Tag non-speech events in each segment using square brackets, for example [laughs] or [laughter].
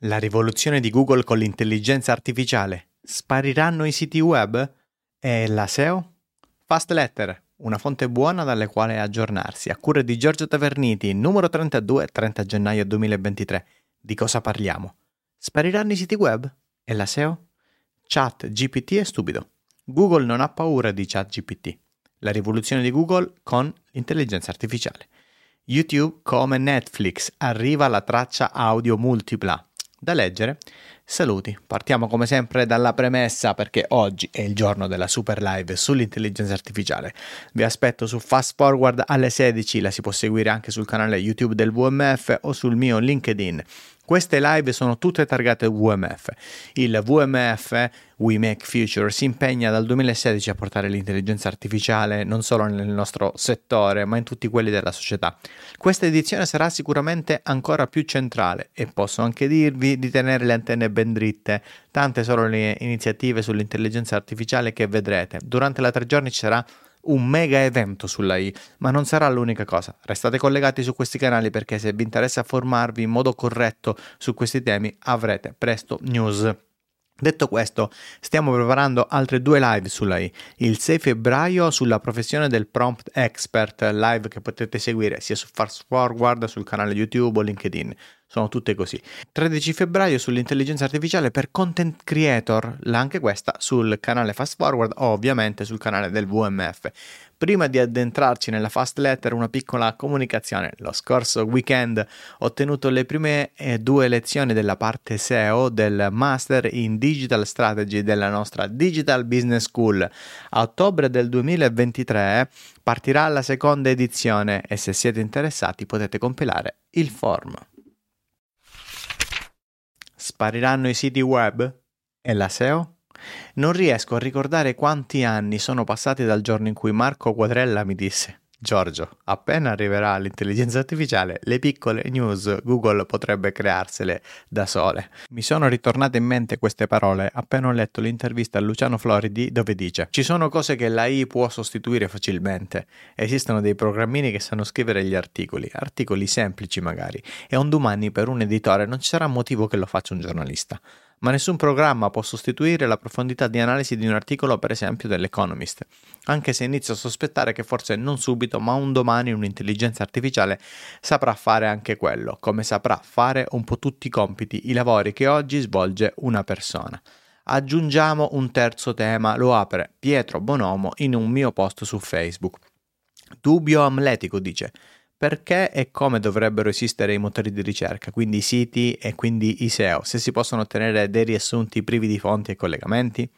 La rivoluzione di Google con l'intelligenza artificiale. Spariranno i siti web? E la SEO? Fast Letter, una fonte buona dalle quali aggiornarsi, a cura di Giorgio Taverniti, numero 32, 30 gennaio 2023. Di cosa parliamo? Spariranno i siti web? E la SEO? Chat GPT è stupido. Google non ha paura di Chat GPT. La rivoluzione di Google con l'intelligenza artificiale. YouTube come Netflix arriva la traccia audio multipla da leggere. Saluti, partiamo come sempre dalla premessa perché oggi è il giorno della super live sull'intelligenza artificiale. Vi aspetto su Fast Forward alle 16, la si può seguire anche sul canale YouTube del VMF o sul mio LinkedIn. Queste live sono tutte targate VMF. Il VMF, We Make Future, si impegna dal 2016 a portare l'intelligenza artificiale non solo nel nostro settore, ma in tutti quelli della società. Questa edizione sarà sicuramente ancora più centrale e posso anche dirvi di tenere le antenne ben dritte. Tante sono le iniziative sull'intelligenza artificiale che vedrete. Durante la tre giorni ci sarà un mega evento sulla I, ma non sarà l'unica cosa. Restate collegati su questi canali perché se vi interessa formarvi in modo corretto su questi temi avrete presto news. Detto questo, stiamo preparando altre due live sulla I. Il 6 febbraio sulla professione del prompt expert, live che potete seguire sia su Fast Forward, sul canale YouTube o LinkedIn. Sono tutte così. 13 febbraio sull'intelligenza artificiale per content creator, anche questa sul canale Fast Forward ovviamente sul canale del VMF. Prima di addentrarci nella fast letter, una piccola comunicazione. Lo scorso weekend ho ottenuto le prime eh, due lezioni della parte SEO del Master in Digital Strategy della nostra Digital Business School. A ottobre del 2023 partirà la seconda edizione e se siete interessati potete compilare il form. Spariranno i siti web? E la SEO? Non riesco a ricordare quanti anni sono passati dal giorno in cui Marco Quadrella mi disse Giorgio, appena arriverà l'intelligenza artificiale, le piccole news Google potrebbe crearsele da sole. Mi sono ritornate in mente queste parole appena ho letto l'intervista a Luciano Floridi dove dice Ci sono cose che l'AI può sostituire facilmente. Esistono dei programmini che sanno scrivere gli articoli, articoli semplici magari, e un domani per un editore non ci sarà motivo che lo faccia un giornalista ma nessun programma può sostituire la profondità di analisi di un articolo, per esempio dell'Economist, anche se inizio a sospettare che forse non subito, ma un domani un'intelligenza artificiale saprà fare anche quello, come saprà fare un po' tutti i compiti, i lavori che oggi svolge una persona. Aggiungiamo un terzo tema, lo apre Pietro Bonomo in un mio post su Facebook. Dubbio amletico dice perché e come dovrebbero esistere i motori di ricerca, quindi i siti e quindi i SEO, se si possono ottenere dei riassunti privi di fonti e collegamenti?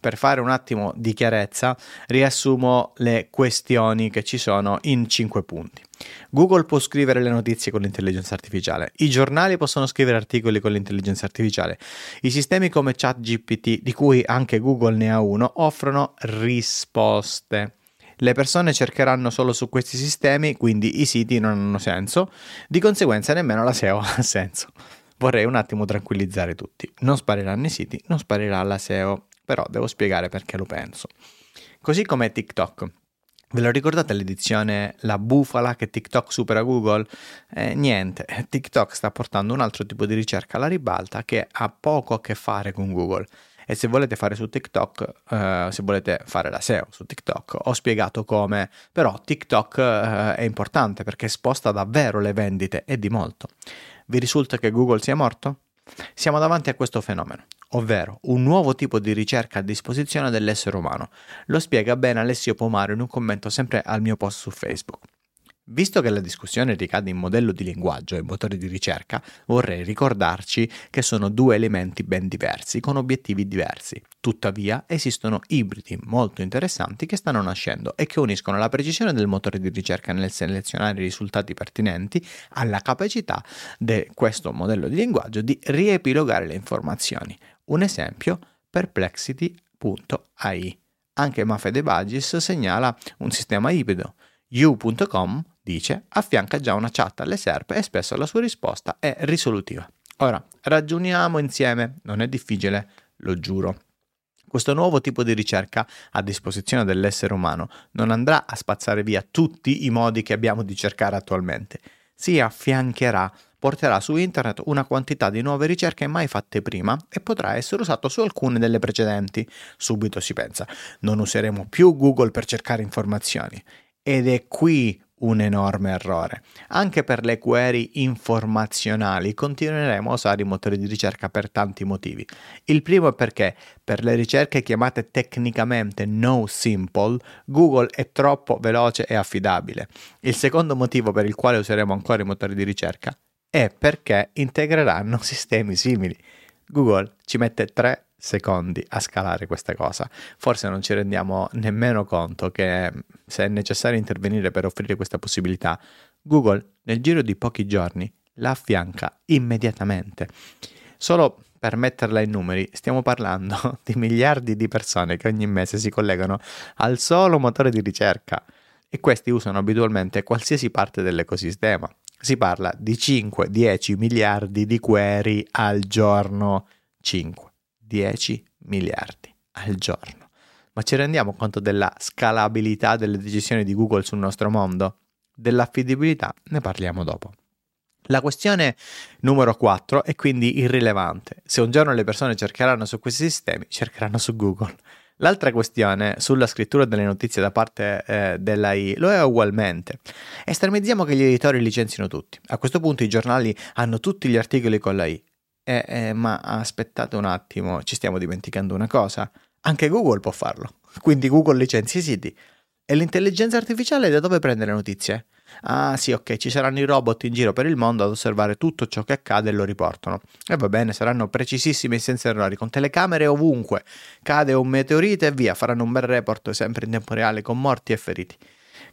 Per fare un attimo di chiarezza, riassumo le questioni che ci sono in 5 punti. Google può scrivere le notizie con l'intelligenza artificiale, i giornali possono scrivere articoli con l'intelligenza artificiale, i sistemi come ChatGPT, di cui anche Google ne ha uno, offrono risposte le persone cercheranno solo su questi sistemi, quindi i siti non hanno senso, di conseguenza nemmeno la SEO [laughs] ha senso. Vorrei un attimo tranquillizzare tutti. Non spariranno i siti, non sparirà la SEO, però devo spiegare perché lo penso. Così come TikTok. Ve lo ricordate l'edizione La bufala che TikTok supera Google? Eh, niente, TikTok sta portando un altro tipo di ricerca alla ribalta che ha poco a che fare con Google e se volete fare su TikTok, eh, se volete fare la SEO su TikTok, ho spiegato come, però TikTok eh, è importante perché sposta davvero le vendite e di molto. Vi risulta che Google sia morto? Siamo davanti a questo fenomeno, ovvero un nuovo tipo di ricerca a disposizione dell'essere umano. Lo spiega bene Alessio Pomaro in un commento sempre al mio post su Facebook. Visto che la discussione ricade in modello di linguaggio e motori di ricerca, vorrei ricordarci che sono due elementi ben diversi, con obiettivi diversi. Tuttavia, esistono ibridi molto interessanti che stanno nascendo e che uniscono la precisione del motore di ricerca nel selezionare i risultati pertinenti alla capacità di questo modello di linguaggio di riepilogare le informazioni. Un esempio, perplexity.ai. Anche Mafede Bagis segnala un sistema ibrido. You.com dice, affianca già una chat alle SERP e spesso la sua risposta è risolutiva. Ora, ragioniamo insieme, non è difficile, lo giuro. Questo nuovo tipo di ricerca a disposizione dell'essere umano non andrà a spazzare via tutti i modi che abbiamo di cercare attualmente, si affiancherà, porterà su internet una quantità di nuove ricerche mai fatte prima e potrà essere usato su alcune delle precedenti. Subito si pensa, non useremo più Google per cercare informazioni. Ed è qui un enorme errore. Anche per le query informazionali continueremo a usare i motori di ricerca per tanti motivi. Il primo è perché per le ricerche chiamate tecnicamente no simple, Google è troppo veloce e affidabile. Il secondo motivo per il quale useremo ancora i motori di ricerca è perché integreranno [laughs] sistemi simili. Google ci mette 3 secondi a scalare questa cosa. Forse non ci rendiamo nemmeno conto che se è necessario intervenire per offrire questa possibilità, Google nel giro di pochi giorni la affianca immediatamente. Solo per metterla in numeri, stiamo parlando [laughs] di miliardi di persone che ogni mese si collegano al solo motore di ricerca e questi usano abitualmente qualsiasi parte dell'ecosistema. Si parla di 5-10 miliardi di query al giorno. 5. 10 miliardi al giorno. Ma ci rendiamo conto della scalabilità delle decisioni di Google sul nostro mondo? Dell'affidabilità ne parliamo dopo. La questione numero 4 è quindi irrilevante. Se un giorno le persone cercheranno su questi sistemi, cercheranno su Google. L'altra questione sulla scrittura delle notizie da parte eh, dell'AI lo è ugualmente. Estremizziamo che gli editori licenzino tutti. A questo punto i giornali hanno tutti gli articoli con l'AI. Eh, eh, ma aspettate un attimo, ci stiamo dimenticando una cosa. Anche Google può farlo. Quindi Google licenzia i siti. E l'intelligenza artificiale da dove prende le notizie? Ah sì, ok, ci saranno i robot in giro per il mondo ad osservare tutto ciò che accade e lo riportano. E va bene, saranno precisissimi senza errori, con telecamere ovunque. Cade un meteorite e via, faranno un bel report sempre in tempo reale con morti e feriti.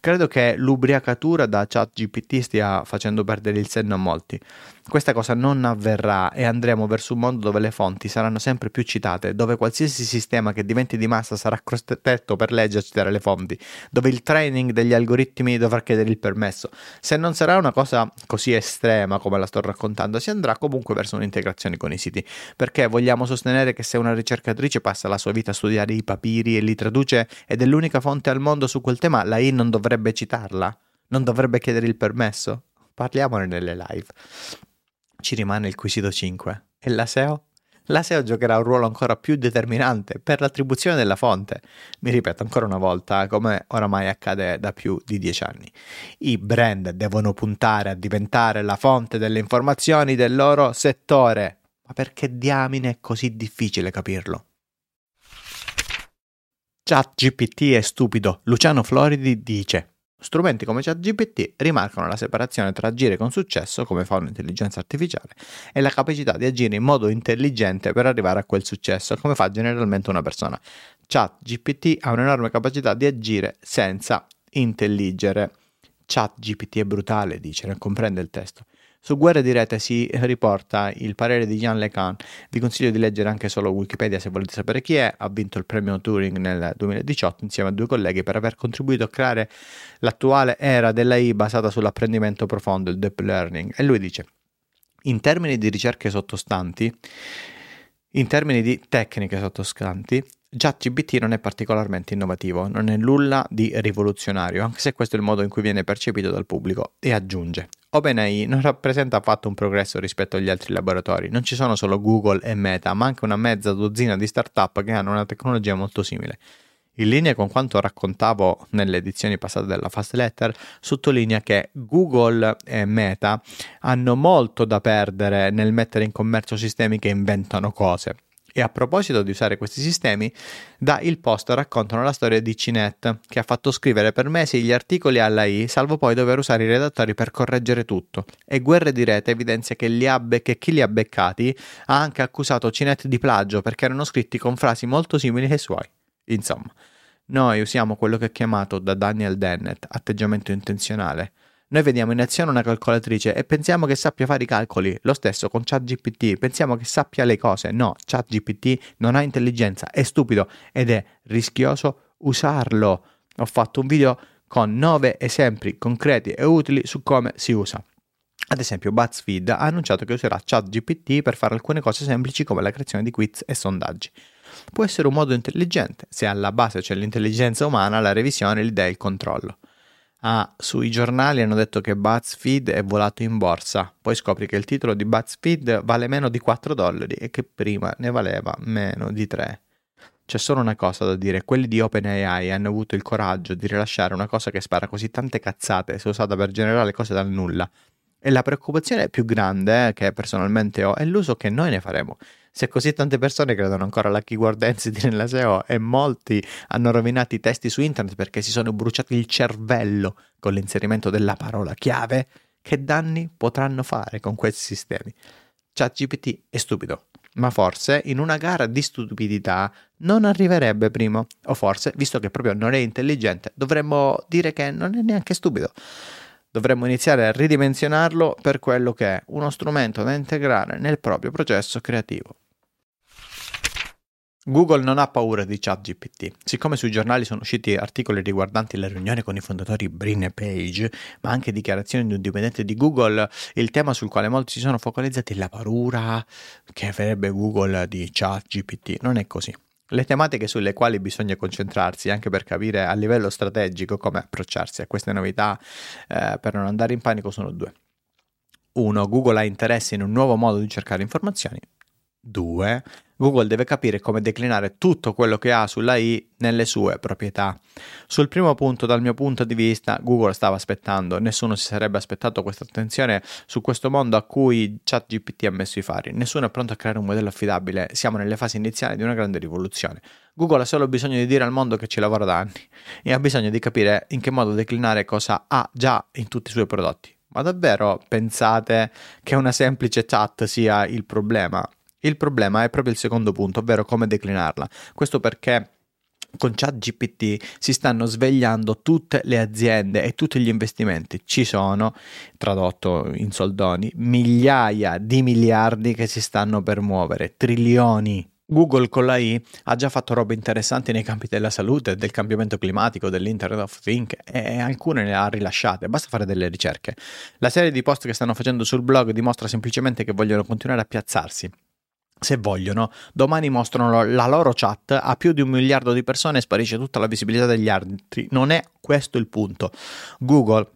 Credo che l'ubriacatura da chat GPT stia facendo perdere il senno a molti. Questa cosa non avverrà e andremo verso un mondo dove le fonti saranno sempre più citate, dove qualsiasi sistema che diventi di massa sarà costretto per legge a citare le fonti, dove il training degli algoritmi dovrà chiedere il permesso. Se non sarà una cosa così estrema come la sto raccontando, si andrà comunque verso un'integrazione con i siti, perché vogliamo sostenere che se una ricercatrice passa la sua vita a studiare i papiri e li traduce ed è l'unica fonte al mondo su quel tema, la I non dovrebbe citarla? Non dovrebbe chiedere il permesso? Parliamone nelle live ci rimane il quesito 5. E la SEO? La SEO giocherà un ruolo ancora più determinante per l'attribuzione della fonte. Mi ripeto ancora una volta, come oramai accade da più di dieci anni. I brand devono puntare a diventare la fonte delle informazioni del loro settore. Ma perché diamine è così difficile capirlo? Chat GPT è stupido. Luciano Floridi dice Strumenti come ChatGPT rimarcano la separazione tra agire con successo, come fa un'intelligenza artificiale, e la capacità di agire in modo intelligente per arrivare a quel successo, come fa generalmente una persona. ChatGPT ha un'enorme capacità di agire senza intelligere. ChatGPT è brutale, dice, non comprende il testo. Su Guerre di Rete si riporta il parere di Jan LeCun. Vi consiglio di leggere anche solo Wikipedia se volete sapere chi è. Ha vinto il premio Turing nel 2018 insieme a due colleghi per aver contribuito a creare l'attuale era dell'AI basata sull'apprendimento profondo, il deep learning. E lui dice, in termini di ricerche sottostanti, in termini di tecniche sottostanti, ChatGPT non è particolarmente innovativo, non è nulla di rivoluzionario, anche se questo è il modo in cui viene percepito dal pubblico, e aggiunge. OpenAI non rappresenta affatto un progresso rispetto agli altri laboratori, non ci sono solo Google e Meta, ma anche una mezza dozzina di start-up che hanno una tecnologia molto simile. In linea con quanto raccontavo nelle edizioni passate della Fast Letter, sottolinea che Google e Meta hanno molto da perdere nel mettere in commercio sistemi che inventano cose. E a proposito di usare questi sistemi, da Il Post raccontano la storia di Cinet, che ha fatto scrivere per mesi gli articoli alla I, salvo poi dover usare i redattori per correggere tutto. E Guerre di Rete evidenzia che, be- che chi li ha beccati ha anche accusato Cinet di plagio perché erano scritti con frasi molto simili ai suoi. Insomma, noi usiamo quello che è chiamato da Daniel Dennett atteggiamento intenzionale noi vediamo in azione una calcolatrice e pensiamo che sappia fare i calcoli. Lo stesso con ChatGPT, pensiamo che sappia le cose. No, ChatGPT non ha intelligenza, è stupido ed è rischioso usarlo. Ho fatto un video con 9 esempi concreti e utili su come si usa. Ad esempio, BuzzFeed ha annunciato che userà ChatGPT per fare alcune cose semplici come la creazione di quiz e sondaggi. Può essere un modo intelligente se alla base c'è l'intelligenza umana, la revisione, l'idea e il controllo. Ah, sui giornali hanno detto che BuzzFeed è volato in borsa, poi scopri che il titolo di BuzzFeed vale meno di 4 dollari e che prima ne valeva meno di 3. C'è solo una cosa da dire, quelli di OpenAI hanno avuto il coraggio di rilasciare una cosa che spara così tante cazzate se usata per generare cose dal nulla. E la preoccupazione più grande eh, che personalmente ho è l'uso che noi ne faremo. Se così tante persone credono ancora alla keyword density [laughs] nella SEO e molti hanno rovinato i testi su internet perché si sono bruciati il cervello con l'inserimento della parola chiave, che danni potranno fare con questi sistemi? ChatGPT è stupido, ma forse in una gara di stupidità non arriverebbe primo. O forse, visto che proprio non è intelligente, dovremmo dire che non è neanche stupido. Dovremmo iniziare a ridimensionarlo per quello che è uno strumento da integrare nel proprio processo creativo. Google non ha paura di ChatGPT. Siccome sui giornali sono usciti articoli riguardanti la riunione con i fondatori Brin e Page, ma anche dichiarazioni di un dipendente di Google, il tema sul quale molti si sono focalizzati è la paura che avrebbe Google di ChatGPT. Non è così. Le tematiche sulle quali bisogna concentrarsi anche per capire a livello strategico come approcciarsi a queste novità eh, per non andare in panico sono due. Uno, Google ha interesse in un nuovo modo di cercare informazioni 2. Google deve capire come declinare tutto quello che ha sulla I nelle sue proprietà. Sul primo punto, dal mio punto di vista, Google stava aspettando, nessuno si sarebbe aspettato questa attenzione su questo mondo a cui ChatGPT ha messo i fari. Nessuno è pronto a creare un modello affidabile, siamo nelle fasi iniziali di una grande rivoluzione. Google ha solo bisogno di dire al mondo che ci lavora da anni e ha bisogno di capire in che modo declinare cosa ha già in tutti i suoi prodotti. Ma davvero pensate che una semplice chat sia il problema? Il problema è proprio il secondo punto, ovvero come declinarla. Questo perché con ChatGPT si stanno svegliando tutte le aziende e tutti gli investimenti. Ci sono, tradotto in soldoni, migliaia di miliardi che si stanno per muovere, trilioni. Google con la I ha già fatto robe interessanti nei campi della salute, del cambiamento climatico, dell'Internet of Things e alcune le ha rilasciate, basta fare delle ricerche. La serie di post che stanno facendo sul blog dimostra semplicemente che vogliono continuare a piazzarsi se vogliono, domani mostrano la loro chat a più di un miliardo di persone e sparisce tutta la visibilità degli altri. Non è questo il punto. Google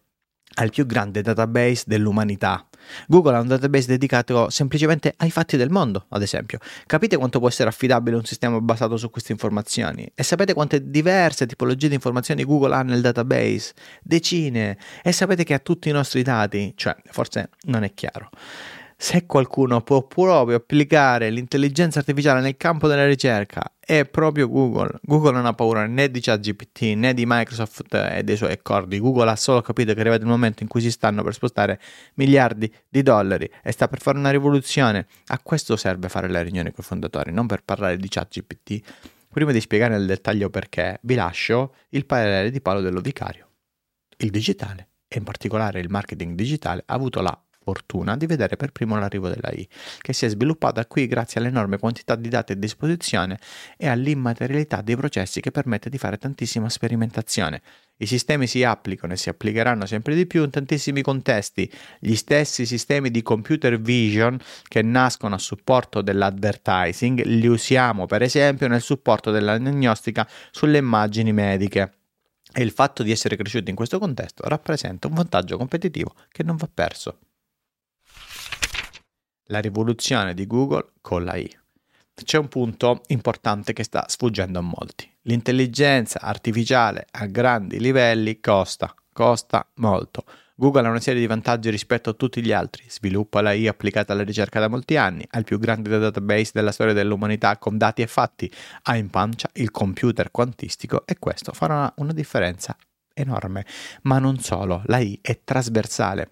ha il più grande database dell'umanità. Google ha un database dedicato semplicemente ai fatti del mondo, ad esempio. Capite quanto può essere affidabile un sistema basato su queste informazioni? E sapete quante diverse tipologie di informazioni Google ha nel database? Decine. E sapete che ha tutti i nostri dati? Cioè, forse non è chiaro se qualcuno può proprio applicare l'intelligenza artificiale nel campo della ricerca è proprio Google. Google non ha paura né di ChatGPT né di Microsoft e dei suoi accordi. Google ha solo capito che è arrivato il momento in cui si stanno per spostare miliardi di dollari e sta per fare una rivoluzione. A questo serve fare la riunione con i fondatori, non per parlare di ChatGPT. Prima di spiegare nel dettaglio perché, vi lascio il parere di Paolo Dello Vicario. Il digitale, e in particolare il marketing digitale, ha avuto la fortuna di vedere per primo l'arrivo dell'AI, che si è sviluppata qui grazie all'enorme quantità di dati a disposizione e all'immaterialità dei processi che permette di fare tantissima sperimentazione. I sistemi si applicano e si applicheranno sempre di più in tantissimi contesti. Gli stessi sistemi di computer vision che nascono a supporto dell'advertising li usiamo per esempio nel supporto della diagnostica sulle immagini mediche. E il fatto di essere cresciuti in questo contesto rappresenta un vantaggio competitivo che non va perso la rivoluzione di Google con la I. C'è un punto importante che sta sfuggendo a molti. L'intelligenza artificiale a grandi livelli costa, costa molto. Google ha una serie di vantaggi rispetto a tutti gli altri, sviluppa la I applicata alla ricerca da molti anni, ha il più grande database della storia dell'umanità con dati e fatti, ha in pancia il computer quantistico e questo farà una differenza enorme. Ma non solo, la I è trasversale,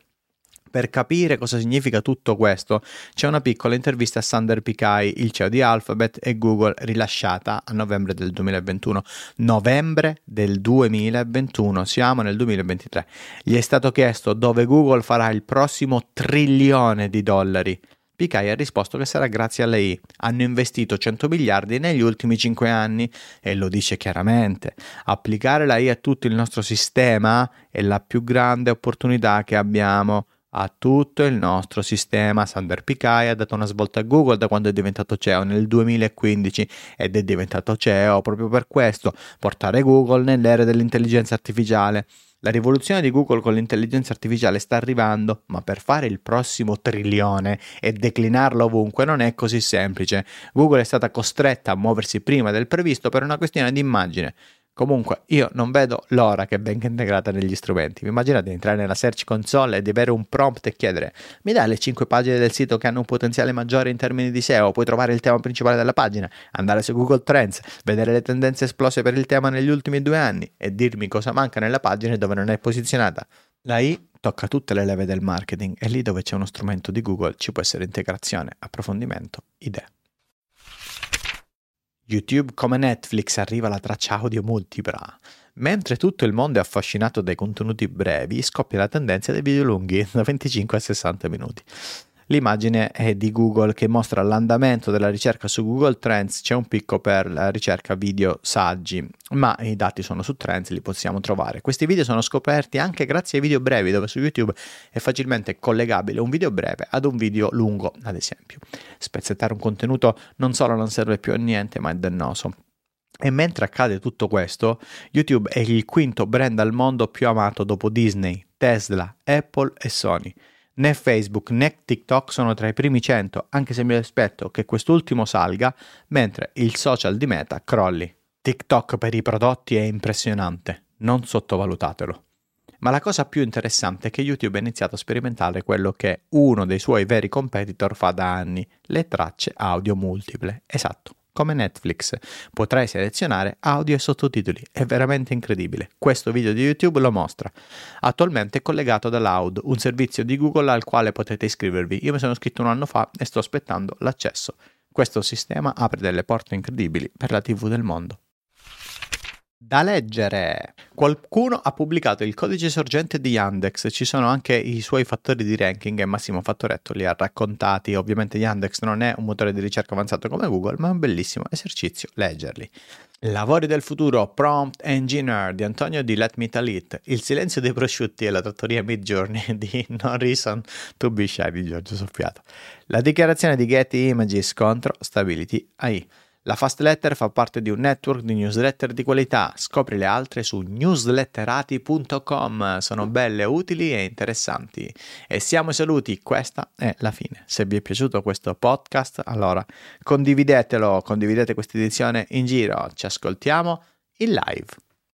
per capire cosa significa tutto questo, c'è una piccola intervista a Sander Pichai, il CEO di Alphabet e Google, rilasciata a novembre del 2021. Novembre del 2021, siamo nel 2023. Gli è stato chiesto dove Google farà il prossimo trilione di dollari. Pichai ha risposto che sarà grazie a lei. Hanno investito 100 miliardi negli ultimi 5 anni e lo dice chiaramente. Applicare la I a tutto il nostro sistema è la più grande opportunità che abbiamo a tutto il nostro sistema. Sander Pichai ha dato una svolta a Google da quando è diventato CEO nel 2015 ed è diventato CEO proprio per questo, portare Google nell'era dell'intelligenza artificiale. La rivoluzione di Google con l'intelligenza artificiale sta arrivando, ma per fare il prossimo trilione e declinarlo ovunque non è così semplice. Google è stata costretta a muoversi prima del previsto per una questione di immagine. Comunque, io non vedo l'ora che venga integrata negli strumenti. Vi immaginate di entrare nella Search Console e di avere un prompt e chiedere: Mi dai le 5 pagine del sito che hanno un potenziale maggiore in termini di SEO? Puoi trovare il tema principale della pagina, andare su Google Trends, vedere le tendenze esplose per il tema negli ultimi due anni e dirmi cosa manca nella pagina dove non è posizionata. La I tocca tutte le leve del marketing e lì dove c'è uno strumento di Google ci può essere integrazione, approfondimento, idee. YouTube come Netflix arriva la traccia audio multipla. Mentre tutto il mondo è affascinato dai contenuti brevi, scoppia la tendenza dei video lunghi da 25 a 60 minuti. L'immagine è di Google che mostra l'andamento della ricerca su Google Trends, c'è un picco per la ricerca video saggi, ma i dati sono su Trends, li possiamo trovare. Questi video sono scoperti anche grazie ai video brevi, dove su YouTube è facilmente collegabile un video breve ad un video lungo, ad esempio. Spezzettare un contenuto non solo non serve più a niente, ma è dannoso. E mentre accade tutto questo, YouTube è il quinto brand al mondo più amato dopo Disney, Tesla, Apple e Sony. Né Facebook né TikTok sono tra i primi 100, anche se mi aspetto che quest'ultimo salga, mentre il social di Meta crolli. TikTok per i prodotti è impressionante, non sottovalutatelo. Ma la cosa più interessante è che YouTube ha iniziato a sperimentare quello che uno dei suoi veri competitor fa da anni, le tracce audio multiple. Esatto, come Netflix. Potrai selezionare audio e sottotitoli, è veramente incredibile. Questo video di YouTube lo mostra. Attualmente è collegato da Loud, un servizio di Google al quale potete iscrivervi. Io mi sono iscritto un anno fa e sto aspettando l'accesso. Questo sistema apre delle porte incredibili per la TV del mondo. Da leggere. Qualcuno ha pubblicato il codice sorgente di Yandex, ci sono anche i suoi fattori di ranking e Massimo Fattoretto li ha raccontati. Ovviamente Yandex non è un motore di ricerca avanzato come Google, ma è un bellissimo esercizio leggerli. Lavori del futuro, Prompt Engineer di Antonio di Let Me Tell It, Il silenzio dei prosciutti e la trattoria Mid Journey [laughs] di No Reason to Be Shy di Giorgio Soffiato. La dichiarazione di Getty Images contro Stability AI. La Fast Letter fa parte di un network di newsletter di qualità. Scopri le altre su newsletterati.com. Sono belle, utili e interessanti. E siamo saluti, questa è la fine. Se vi è piaciuto questo podcast, allora condividetelo, condividete questa edizione in giro. Ci ascoltiamo in live.